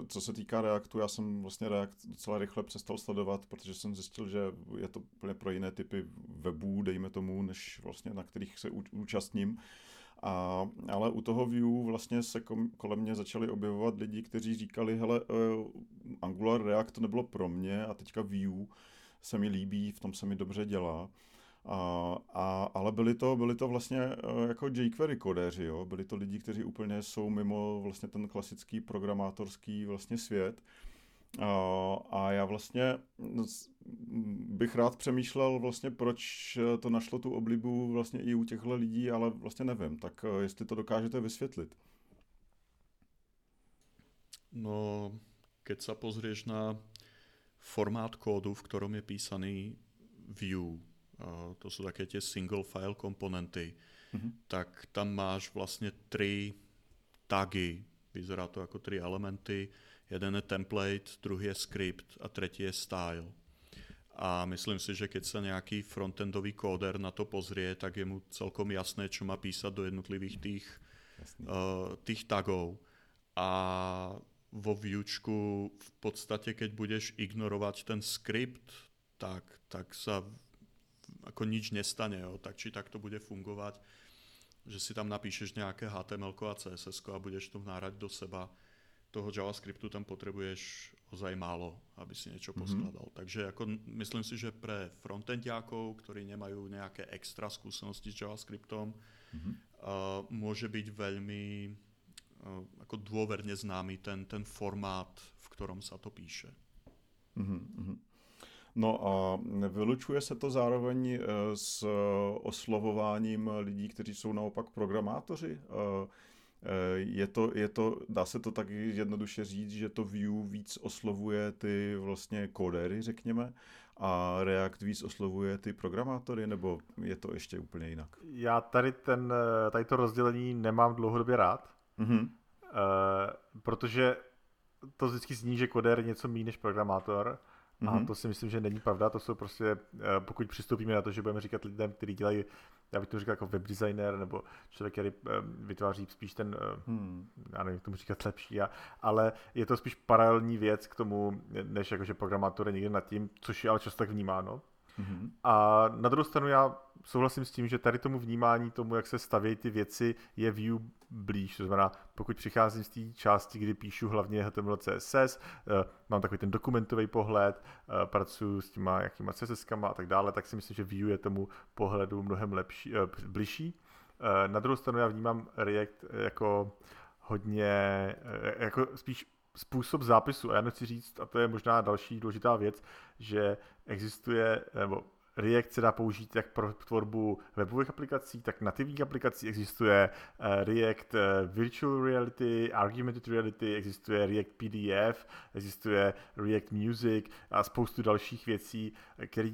co se týká Reactu, já jsem vlastně React docela rychle přestal sledovat, protože jsem zjistil, že je to úplně pro jiné typy webů, dejme tomu, než vlastně na kterých se účastním. A, ale u toho Vue vlastně se kolem mě začali objevovat lidi, kteří říkali, hele, uh, Angular React to nebylo pro mě a teďka Vue se mi líbí, v tom se mi dobře dělá. A, a, ale byli to, byli to vlastně uh, jako jQuery kodéři, jo? byli to lidi, kteří úplně jsou mimo vlastně ten klasický programátorský vlastně svět. A, a já vlastně bych rád přemýšlel vlastně, proč to našlo tu oblibu vlastně i u těchto lidí, ale vlastně nevím. Tak uh, jestli to dokážete vysvětlit. No, keď sa pozrieš na formát kódu, v ktorom je písaný view, to sú také tie single file komponenty, mm-hmm. tak tam máš vlastne tri tagy, vyzerá to ako tri elementy, jeden je template, druhý je script a tretí je style. A myslím si, že keď sa nejaký frontendový kóder na to pozrie, tak je mu celkom jasné, čo má písať do jednotlivých tých, uh, tých tagov. A vo výučku v podstate, keď budeš ignorovať ten skript, tak, tak sa ako nič nestane, jo. tak či tak to bude fungovať, že si tam napíšeš nejaké HTML a CSS a budeš to vnárať do seba. Toho JavaScriptu tam potrebuješ ozaj málo, aby si niečo mm-hmm. poskladal. Takže ako myslím si, že pre frontendiákov, ktorí nemajú nejaké extra skúsenosti s JavaScriptom, mm-hmm. uh, môže byť veľmi uh, ako dôverne známy ten, ten formát, v ktorom sa to píše. Mm-hmm. No a vylučuje se to zároveň eh, s oslovováním lidí, kteří jsou naopak programátoři? Eh, eh, je to, je to, dá se to tak jednoduše říct, že to Vue víc oslovuje ty vlastně kódery, řekněme, a React víc oslovuje ty programátory, nebo je to ještě úplně jinak? Já tady, ten, tady to rozdělení nemám dlouhodobě rád, mm-hmm. protože to vždycky zní, že koder je něco méně než programátor, Mm-hmm. A mhm. to si myslím, že není pravda. To jsou prostě, eh, pokud přistoupíme na to, že budeme říkat lidem, kteří dělají, já bych to říkal jako webdesigner, nebo člověk, který eh, vytváří spíš ten, eh, hmm. já nevím, tomu říkat lepší, já, ale je to spíš paralelní věc k tomu, než jakože programátor je někde nad tím, což je ale často tak vnímáno. Mm-hmm. A na druhou stranu já souhlasím s tím, že tady tomu vnímání, tomu, jak se stavějí ty věci, je view blíž. To znamená, pokud přicházím z té části, kdy píšu hlavně HTML, CSS, eh, mám takový ten dokumentový pohled, uh, pracuji s těma jakýma CSS a tak dále, tak si myslím, že view je tomu pohledu mnohem lepší, bližší. Uh, na druhou stranu já vnímám React jako hodně, jako spíš způsob zápisu. A já nechci říct, a to je možná další důležitá věc, že existuje, nebo React se dá použít jak pro tvorbu webových aplikací, tak nativních aplikací. Existuje uh, React uh, Virtual Reality, Argumented Reality, existuje React PDF, existuje React Music a spoustu dalších věcí, které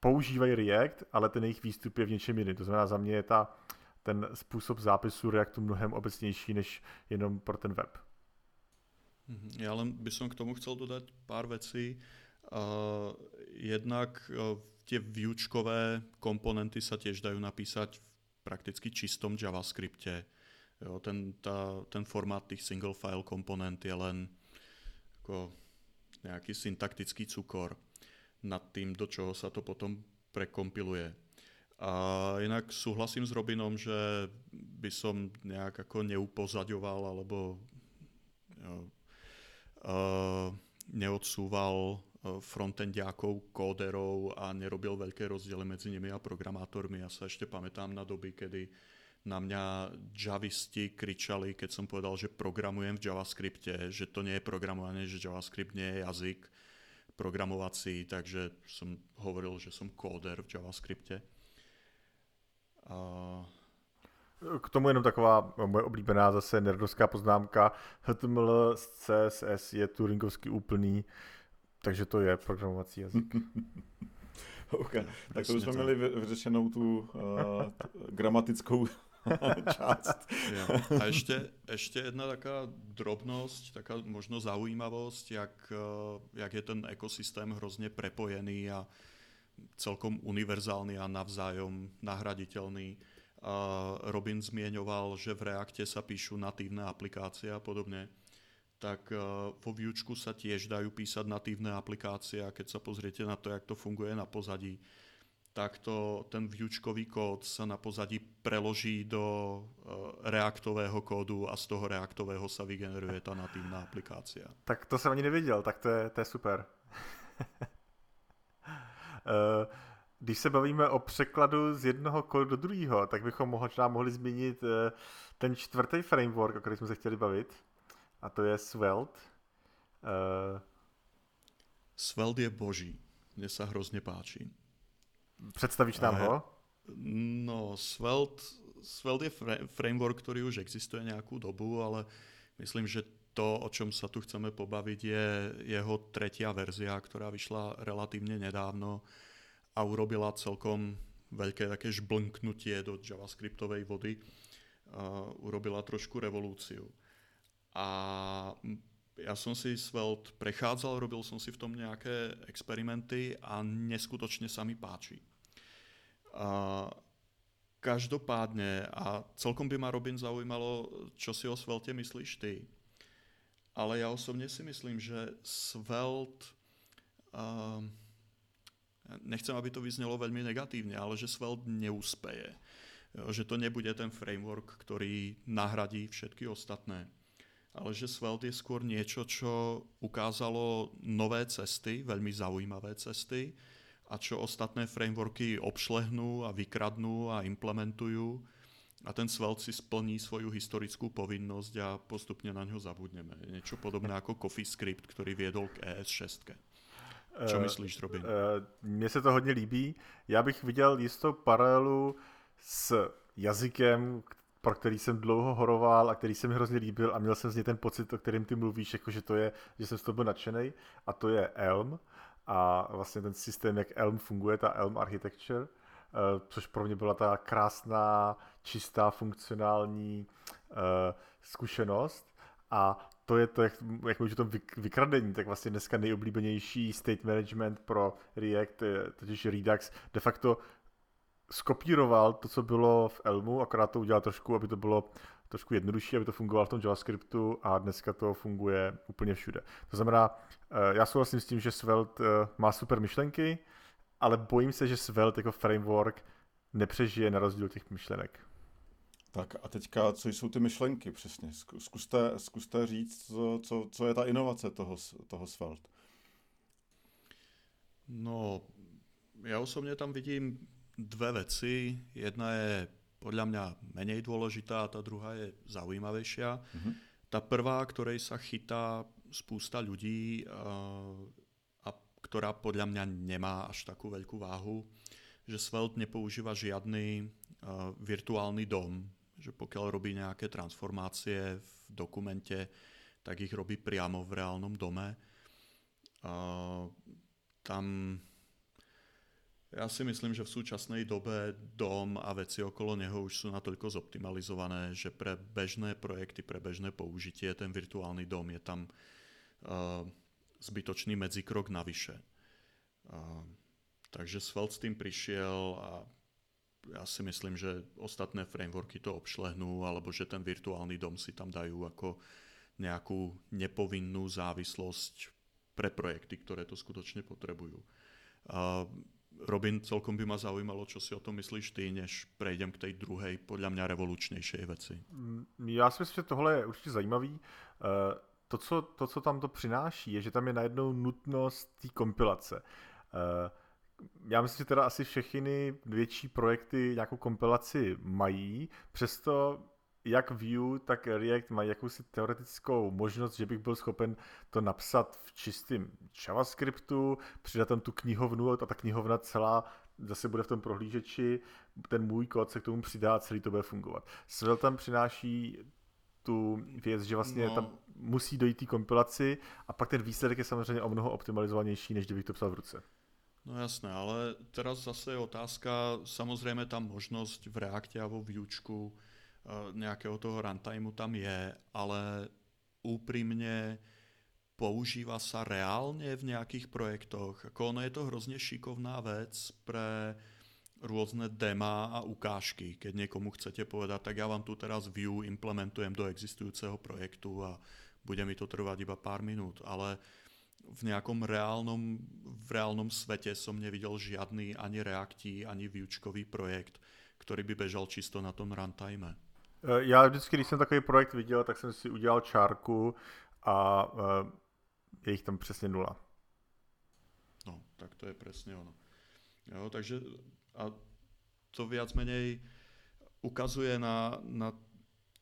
používají React, ale ten jejich výstup je v něčem jiném. To znamená, za mě je ta, ten způsob zápisu Reactu mnohem obecnější než jenom pro ten web. Mhm. Ja len by som k tomu chcel dodať pár vecí. Uh, jednak uh, tie výučkové komponenty sa tiež dajú napísať v prakticky čistom JavaScripte. Jo, ten, tá, ten formát tých single file komponent je len ako nejaký syntaktický cukor nad tým, do čoho sa to potom prekompiluje. A inak súhlasím s Robinom, že by som nejak ako neupozaďoval alebo jo, neodsúval frontendiákov, kóderov a nerobil veľké rozdiely medzi nimi a programátormi. Ja sa ešte pamätám na doby, kedy na mňa javisti kričali, keď som povedal, že programujem v JavaScripte, že to nie je programovanie, že JavaScript nie je jazyk programovací, takže som hovoril, že som kóder v JavaScripte. A... K tomu jenom taková moje oblíbená zase nerdovská poznámka. HTML z CSS je turingovsky úplný takže to je programovací jazyk. okay. Tak to už jsme měli vyřešenou tu uh, gramatickou část. A ešte, ešte jedna taká drobnosť, taká možno zaujímavosť, jak, uh, jak je ten ekosystém hrozně prepojený a celkom univerzálny a navzájom nahraditeľný. Robin zmieňoval, že v Reakte sa píšu natívne aplikácie a podobne tak eh, vo výučku sa tiež dajú písať natívne aplikácie a keď sa pozriete na to, jak to funguje na pozadí, tak to, ten výučkový kód sa na pozadí preloží do uh, reaktového kódu a z toho reaktového sa vygeneruje ta natívna aplikácia. Tak to jsem ani nevěděl, tak to je, to je super. uh, když se bavíme o překladu z jednoho kódu do druhého, tak bychom možná mohli zmínit uh, ten čtvrtý framework, o kterém jsme se chtěli bavit a to je Svelte. Uh, Svelte je boží. Mne sa hrozne páči. Představíš nám ho? No, Svelte, Svelte je framework, ktorý už existuje nejakú dobu, ale myslím, že to, o čom sa tu chceme pobaviť, je jeho tretia verzia, ktorá vyšla relatívne nedávno a urobila celkom veľké také žblnknutie do javascriptovej vody. Uh, urobila trošku revolúciu. A ja som si Svelte prechádzal, robil som si v tom nejaké experimenty a neskutočne sa mi páči. A každopádne, a celkom by ma Robin zaujímalo, čo si o Svelte myslíš ty. Ale ja osobne si myslím, že Svelte, uh, nechcem, aby to vyznelo veľmi negatívne, ale že Svelte neúspeje. Že to nebude ten framework, ktorý nahradí všetky ostatné ale že Svelte je skôr niečo, čo ukázalo nové cesty, veľmi zaujímavé cesty a čo ostatné frameworky obšlehnú a vykradnú a implementujú a ten Svelte si splní svoju historickú povinnosť a postupne na ňo zabudneme. Niečo podobné ako CoffeeScript, ktorý viedol k ES6. Co uh, myslíš, Robin? Uh, mně se to hodně líbí. Já bych viděl jistou paralelu s jazykem, pro který jsem dlouho horoval a který se mi hrozně líbil a měl jsem z něj ten pocit, o kterém ty mluvíš, jako že to je, že jsem z toho byl nadšený a to je Elm a vlastně ten systém, jak Elm funguje, ta Elm architecture, uh, což pro mě byla ta krásná, čistá, funkcionální uh, zkušenost a to je to, jak, jak mluvíš o tom vykradení, tak vlastně dneska nejoblíbenější state management pro React, totiž Redux, de facto skopíroval to, co bylo v Elmu, akorát to udělal trošku, aby to bylo trošku jednodušší, aby to fungovalo v tom JavaScriptu a dneska to funguje úplně všude. To znamená, eh, já souhlasím s tím, že Svelte eh, má super myšlenky, ale bojím se, že Svelte jako framework nepřežije na rozdíl těch myšlenek. Tak a teďka, co jsou ty myšlenky přesně? Zkuste, zkuste říct, co, co, co je ta inovace toho, toho Svelte. No, já osobně tam vidím dve veci. Jedna je podľa mňa menej dôležitá, a tá druhá je zaujímavejšia. Mm-hmm. Tá prvá, ktorej sa chytá spústa ľudí a ktorá podľa mňa nemá až takú veľkú váhu, že Svelte nepoužíva žiadny virtuálny dom, že pokiaľ robí nejaké transformácie v dokumente, tak ich robí priamo v reálnom dome. Uh, tam ja si myslím, že v súčasnej dobe dom a veci okolo neho už sú natoľko zoptimalizované, že pre bežné projekty, pre bežné použitie ten virtuálny dom je tam uh, zbytočný medzikrok navyše. Uh, takže Svelte s tým prišiel a ja si myslím, že ostatné frameworky to obšlehnú, alebo že ten virtuálny dom si tam dajú ako nejakú nepovinnú závislosť pre projekty, ktoré to skutočne potrebujú. Uh, Robin, celkom by ma zaujímalo, čo si o tom myslíš ty, než prejdem k tej druhej, podľa mňa revolučnější věci. Mm, já si myslím, že tohle je určitě zajímavý. Eh, to co, to, co tam to přináší, je, že tam je najednou nutnost té kompilace. Já myslím, že teda asi všechny větší projekty nějakou kompilaci mají, přesto jak Vue, tak React mají jakousi teoretickou možnost, že bych byl schopen to napsat v čistém JavaScriptu, přidat tam tu knihovnu a ta knihovna celá zase bude v tom prohlížeči, ten můj kód se k tomu přidá a celý to bude fungovat. Svelte tam přináší tu věc, že vlastně no. tam musí dojít té kompilaci a pak ten výsledek je samozřejmě o mnoho optimalizovanější, než kdybych to psal v ruce. No jasné, ale teraz zase je otázka, samozrejme tam možnosť v Reakte a vo Vuečku Eh, nejakého toho runtimeu tam je, ale úprimne používa sa reálne v nejakých projektoch. Ako ono je to hrozne šikovná vec pre rôzne dema a ukážky. Keď niekomu chcete povedať, tak ja vám tu teraz Vue implementujem do existujúceho projektu a bude mi to trvať iba pár minút, ale v nejakom reálnom, v reálnom svete som nevidel žiadny ani reaktí, ani Vuečkový projekt, ktorý by bežal čisto na tom runtime. Eh, já vždycky, když jsem takový projekt viděl, tak jsem si udělal čárku a uh, je jich tam přesně nula. No, tak to je přesně ono. Jo, takže a to viac menej ukazuje na, na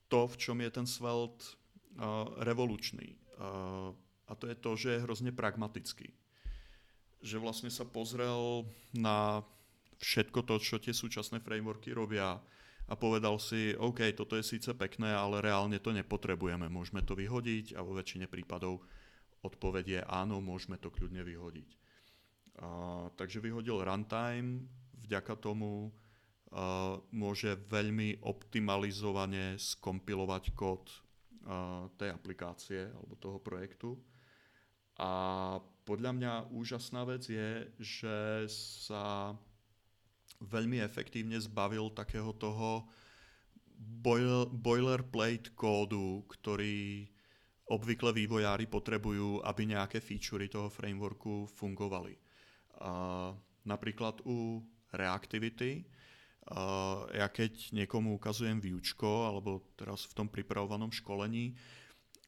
to, v čom je ten Svelte uh, revolučný. Uh, a to je to, že je hrozně pragmatický. Že vlastně sa pozrel na všetko to, čo tie súčasné frameworky robia a povedal si, OK, toto je síce pekné, ale reálne to nepotrebujeme, môžeme to vyhodiť a vo väčšine prípadov odpoveď je áno, môžeme to kľudne vyhodiť. Uh, takže vyhodil runtime, vďaka tomu uh, môže veľmi optimalizovane skompilovať kód uh, tej aplikácie alebo toho projektu. A podľa mňa úžasná vec je, že sa veľmi efektívne zbavil takého toho boil, boilerplate kódu, ktorý obvykle vývojári potrebujú, aby nejaké featurey toho frameworku fungovali. Uh, napríklad u Reactivity, uh, ja keď niekomu ukazujem výučko, alebo teraz v tom pripravovanom školení,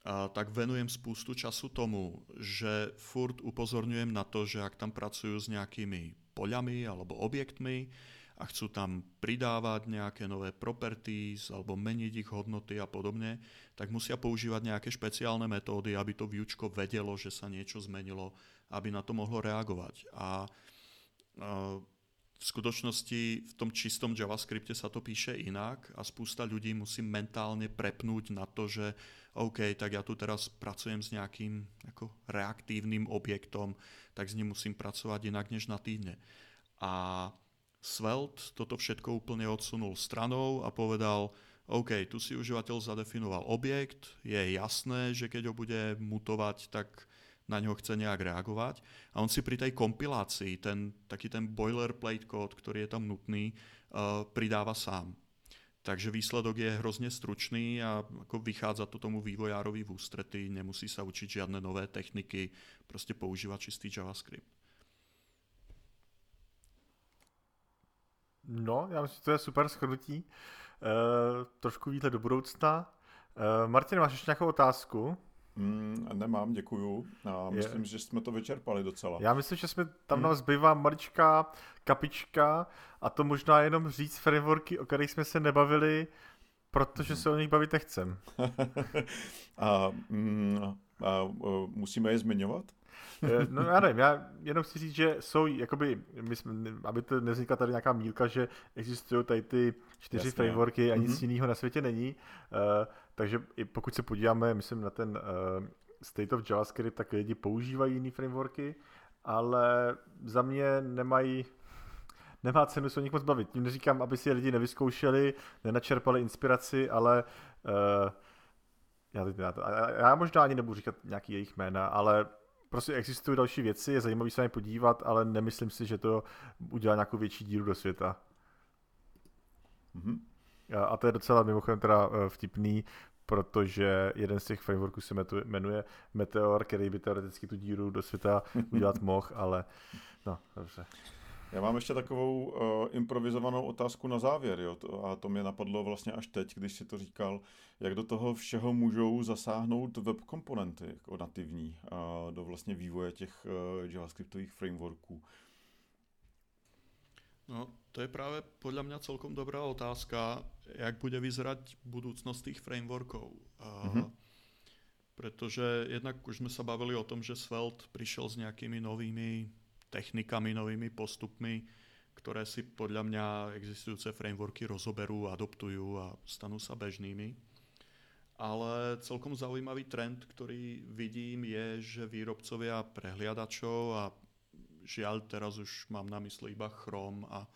tak venujem spústu času tomu, že furt upozorňujem na to, že ak tam pracujú s nejakými poľami alebo objektmi a chcú tam pridávať nejaké nové properties alebo meniť ich hodnoty a podobne, tak musia používať nejaké špeciálne metódy, aby to výučko vedelo, že sa niečo zmenilo, aby na to mohlo reagovať. A v skutočnosti v tom čistom JavaScripte sa to píše inak a spústa ľudí musí mentálne prepnúť na to, že OK, tak ja tu teraz pracujem s nejakým ako reaktívnym objektom, tak s ním musím pracovať inak než na týdne. A Svelte toto všetko úplne odsunul stranou a povedal, OK, tu si užívateľ zadefinoval objekt, je jasné, že keď ho bude mutovať, tak na ňo chce nejak reagovať. A on si pri tej kompilácii ten, taký ten boilerplate kód, ktorý je tam nutný, uh, pridáva sám. Takže výsledok je hrozně stručný a ako vychádza to tomu vývojárovi v ústrety, nemusí sa učiť žiadne nové techniky, prostě používat čistý JavaScript. No, já myslím, že to je super shrnutí. E, trošku výhled do budoucna. E, Martin, máš ještě nějakou otázku? Mm, nemám, děkuju. A myslím, je. že jsme to vyčerpali docela. Já myslím, že jsme tam nám hmm. zbývá maličká kapička a to možná jenom říct frameworky, o kterých jsme se nebavili, protože se o nich bavit nechcem. a, mm, a, a musíme je zmiňovat? Eh, no já nevím, já jenom chci říct, že jsou, jakoby, my jsme, aby to nevznikla tady nějaká mílka, že existují tady ty čtyři Jasně. frameworky a nic mm-hmm. jiného na světě není. Uh, takže i pokud se podíváme, myslím, na ten uh, State of JavaScript, tak lidi používají jiné frameworky, ale za mě nemají nemá cenu se o nich moc bavit. Tím neříkám, aby si je lidi nevyzkoušeli, nenačerpali inspiraci, ale uh, já, teď, já, já možná ani nebudu říkat nějaký jejich jména, ale prostě existují další věci, je zajímavý se na ně podívat, ale nemyslím si, že to udělá nějakou větší díru do světa. Mm-hmm. A to je docela mimochodem teda eh, vtipný, protože jeden z těch frameworků se jmenuje Meteor, který by teoreticky tu díru do světa udělat mohl, ale no, dobře. Já mám ještě takovou uh, improvizovanou otázku na závěr, jo, to, a to mě napadlo vlastně až teď, když si to říkal, jak do toho všeho můžou zasáhnout web komponenty jako nativní uh, do vlastně vývoje těch uh, javascriptových frameworků. No, to je právě podle mě celkom dobrá otázka, jak bude vyzerať budoucnost těch frameworků. Uh, mm-hmm. Protože jednak už jsme se bavili o tom, že Svelte přišel s nějakými novými technikami, novými postupmi, ktoré si podľa mňa existujúce frameworky rozoberú, adoptujú a stanú sa bežnými. Ale celkom zaujímavý trend, ktorý vidím, je, že výrobcovia prehliadačov a žiaľ teraz už mám na mysli iba Chrome a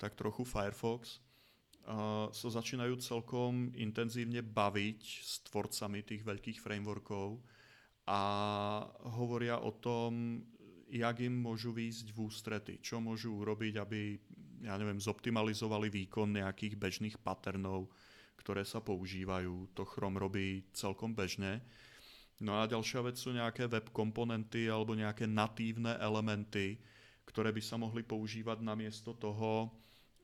tak trochu Firefox, uh, sa začínajú celkom intenzívne baviť s tvorcami tých veľkých frameworkov a hovoria o tom, jak im môžu výjsť v ústrety, čo môžu urobiť, aby, ja neviem, zoptimalizovali výkon nejakých bežných patternov, ktoré sa používajú. To Chrome robí celkom bežne. No a ďalšia vec sú nejaké web komponenty alebo nejaké natívne elementy, ktoré by sa mohli používať namiesto toho,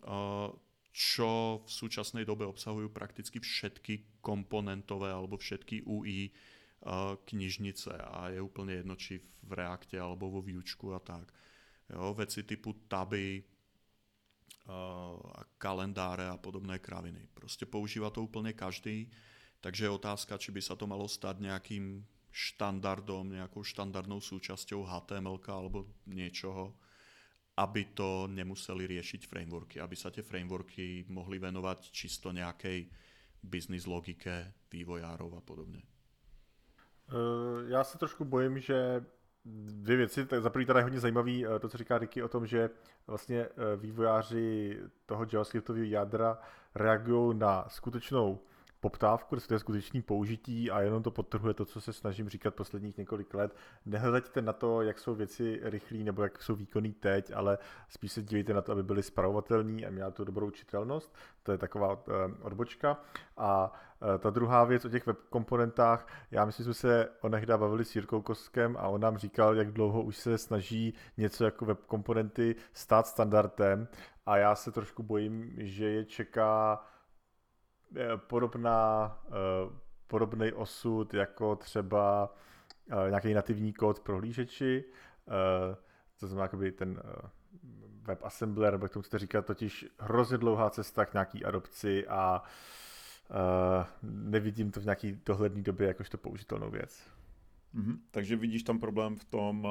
eh, čo v súčasnej dobe obsahujú prakticky všetky komponentové alebo všetky UI knižnice a je úplně jedno, či v Reakte alebo vo výučku a tak. Jo, veci typu taby, a kalendáre a podobné kraviny. Prostě používá to úplně každý, takže je otázka, či by sa to malo stať nejakým štandardom, nejakou štandardnou súčasťou HTML alebo niečoho, aby to nemuseli riešiť frameworky, aby sa tie frameworky mohli venovať čisto nejakej business logike vývojárov a podobne. Eh, já se trošku bojím, že dvě věci. Tak za prvý teda je hodně zajímavý eh, to, co říká Ricky o tom, že vlastně eh, vývojáři toho JavaScriptového jádra reagují na skutečnou poptávku, je skutečný použití a jenom to podtrhuje to, co se snažím říkat posledních několik let. Nehledajte na to, jak jsou věci rychlé nebo jak jsou výkonný teď, ale spíš se dívejte na to, aby byly spravovatelné a měla tu dobrou čitelnost. To je taková odbočka. A ta druhá věc o těch web komponentách, já myslím, že jsme se onehda bavili s Jirkou Kostkem a on nám říkal, jak dlouho už se snaží něco jako web komponenty stát standardem. A já se trošku bojím, že je čeká Eh, podobná, eh, podobný osud jako třeba eh, nějaký nativní kód prohlížeči, to znamená jakoby ten WebAssembler, nebo jak tomu chcete říkat, totiž hrozně dlouhá cesta k nějaký adopci a nevidím to v nějaký dohledné době jakožto použitelnou věc. Mm-hmm. Takže vidíš tam problém v tom,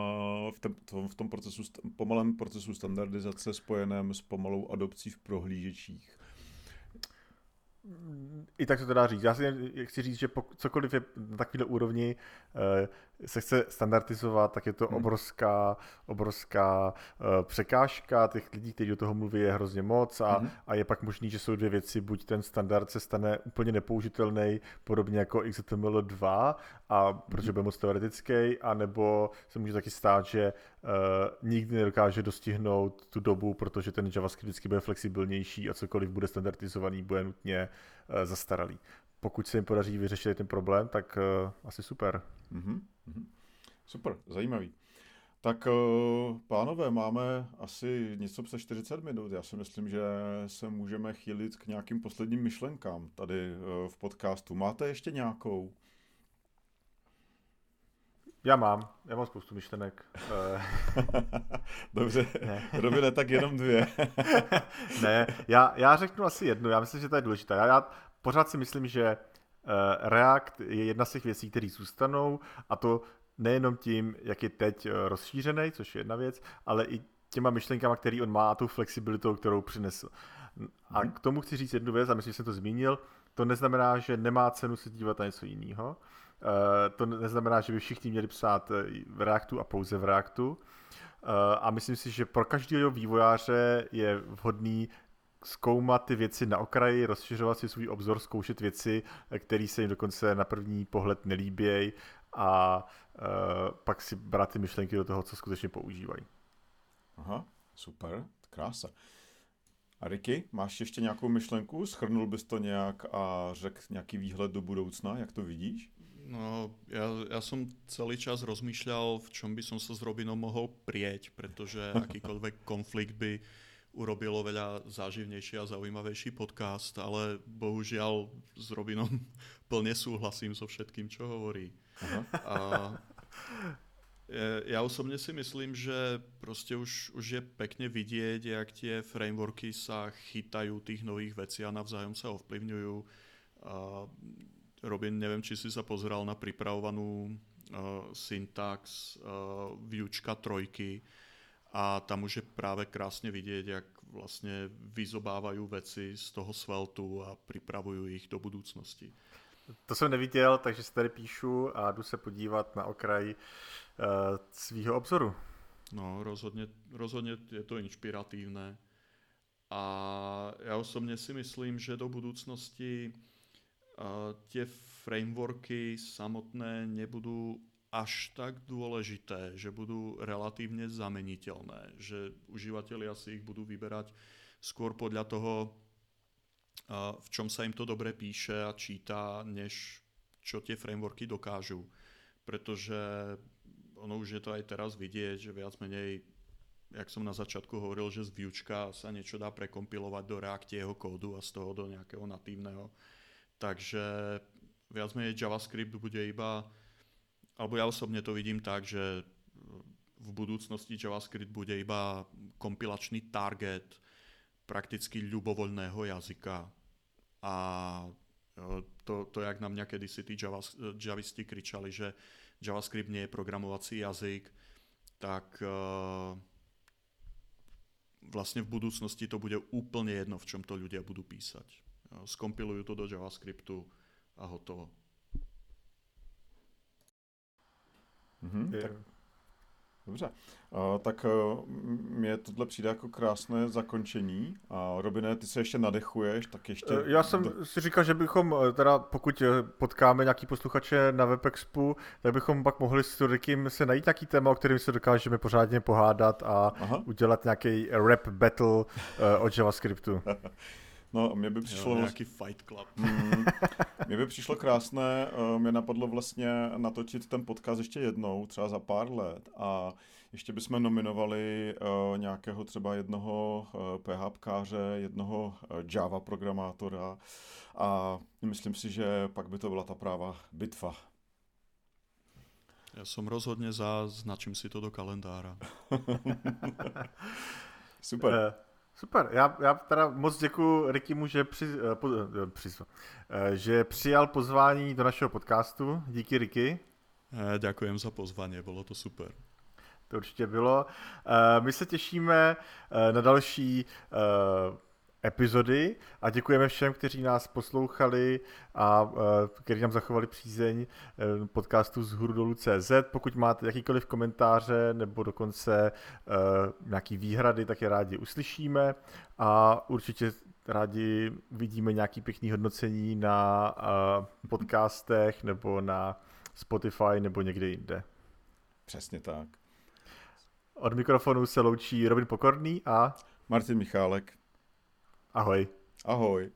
v tom, v tom procesu, pomalém procesu standardizace spojeném s pomalou adopcí v prohlížečích. I tak se to dá říct. Já si chci říct, že pokud cokoliv je na takovéhle úrovni eh, se chce standardizovat, tak je to hmm. obrovská, obrovská uh, překážka. Těch lidí, kteří do toho mluví, je hrozně moc a, hmm. a je pak možný, že jsou dvě věci. Buď ten standard se stane úplně nepoužitelný, podobně jako XHTML2, a protože hmm. bude moc teoretický, anebo se může taky stát, že uh, nikdy nedokáže dostihnout tu dobu, protože ten JavaScript vždycky bude flexibilnější a cokoliv bude standardizovaný, bude nutně uh, zastaralý pokud se jim podaří vyřešit ten problém, tak uh, asi super. Mm-hmm. Super, zajímavý. Tak uh, pánové, máme asi něco přes 40 minut. Já si myslím, že se můžeme chýlit k nějakým posledním myšlenkám tady uh, v podcastu. Máte ještě nějakou? Já mám, já mám spoustu myšlenek. Dobře, ne. Robine, tak jenom dvě. ne, já, já řeknu asi jednu, já myslím, že to je důležité. Já, já pořád si myslím, že uh, React je jedna z těch věcí, které zůstanou a to nejenom tím, jak je teď rozšířený, což je jedna věc, ale i těma myšlenkama, který on má a tou flexibilitou, kterou přinesl. A mhm. k tomu chci říct jednu věc, a myslím, že jsem to zmínil, to neznamená, že nemá cenu se dívat na něco jiného. Eh, to neznamená, že by všichni měli psát eh, v Reactu a pouze v Reactu. Eh, a myslím si, že pro každého vývojáře je vhodný zkoumat ty věci na okraji, rozšiřovat si svůj obzor, zkoušet věci, které se jim dokonce na první pohled nelíbějí a pak si brát ty myšlenky do toho, co skutečně používají. Aha, super, krása. A Ricky, máš ještě nějakou myšlenku? Schrnul bys to nějak a řekl nějaký výhled do budoucna, jak to vidíš? No, ja, ja som celý čas rozmýšľal, v čom by som sa s Robinom mohol prieť, pretože akýkoľvek konflikt by urobilo veľa záživnejší a zaujímavejší podcast, ale bohužiaľ s Robinom plne súhlasím so všetkým, čo hovorí. Aha. A ja osobne si myslím, že proste už, už je pekne vidieť, jak tie frameworky sa chytajú tých nových vecí a navzájom sa ovplyvňujú. A Robin, neviem, či si sa pozeral na pripravovanú uh, syntax uh, výučka trojky a tam už je práve krásne vidieť, jak vlastne vyzobávajú veci z toho sveltu a pripravujú ich do budúcnosti. To jsem neviděl, takže se tady píšu a jdu se podívat na okraj uh, svýho obzoru. No, rozhodně, rozhodně je to inšpiratívne. A ja osobne si myslím, že do budúcnosti tie frameworky samotné nebudú až tak dôležité, že budú relatívne zameniteľné, že užívateľia si ich budú vyberať skôr podľa toho, v čom sa im to dobre píše a číta, než čo tie frameworky dokážu. Pretože ono už je to aj teraz vidieť, že viac menej, jak som na začiatku hovoril, že z výučka sa niečo dá prekompilovať do Reactieho kódu a z toho do nejakého natívneho takže viac menej JavaScript bude iba, alebo ja osobne to vidím tak, že v budúcnosti JavaScript bude iba kompilačný target prakticky ľubovoľného jazyka. A to, to jak na mňa kedysi tí javisti kričali, že JavaScript nie je programovací jazyk, tak uh, vlastne v budúcnosti to bude úplne jedno, v čom to ľudia budú písať skompilujú to do JavaScriptu a hotovo. Mm-hmm, tak, dobře, uh, tak uh, mě tohle přijde jako krásné zakončení. A Robine, ty se ještě nadechuješ, tak ještě... E, já jsem si říkal, že bychom teda, pokud potkáme nějaký posluchače na WebExpu, tak bychom pak mohli s Rikym se najít nějaký téma, o kterým se dokážeme pořádně pohádat a Aha. udělat nějaký rap battle uh, o JavaScriptu. No, mě by přišlo... Jo, nějaký Fight Club. Mm, mě by přišlo krásné, uh, mě napadlo vlastně natočit ten podcast ještě jednou, třeba za pár let a ještě bychom nominovali uh, nějakého třeba jednoho uh, PHPkáře, jednoho uh, Java programátora a myslím si, že pak by to byla ta práva bitva. Já jsem rozhodně za, značím si to do kalendára. Super. Super, já, já teda moc děkuji Rikimu, že, při, eh, po, eh, při, eh, že přijal pozvání do našeho podcastu. Díky Riky. Děkujem za pozvání, bylo to super. To určitě bylo. My se těšíme na další epizody a děkujeme všem, kteří nás poslouchali a uh, kteří nám zachovali přízeň uh, podcastu z hůru dolů CZ. Pokud máte jakýkoliv komentáře nebo dokonce uh, nějaký výhrady, tak je rádi uslyšíme a určitě rádi vidíme nějaký pěkný hodnocení na podcastech nebo na Spotify nebo někde jinde. Přesně tak. Od mikrofonu se loučí Robin Pokorný a Martin Michálek. Ahoj. Ahoj.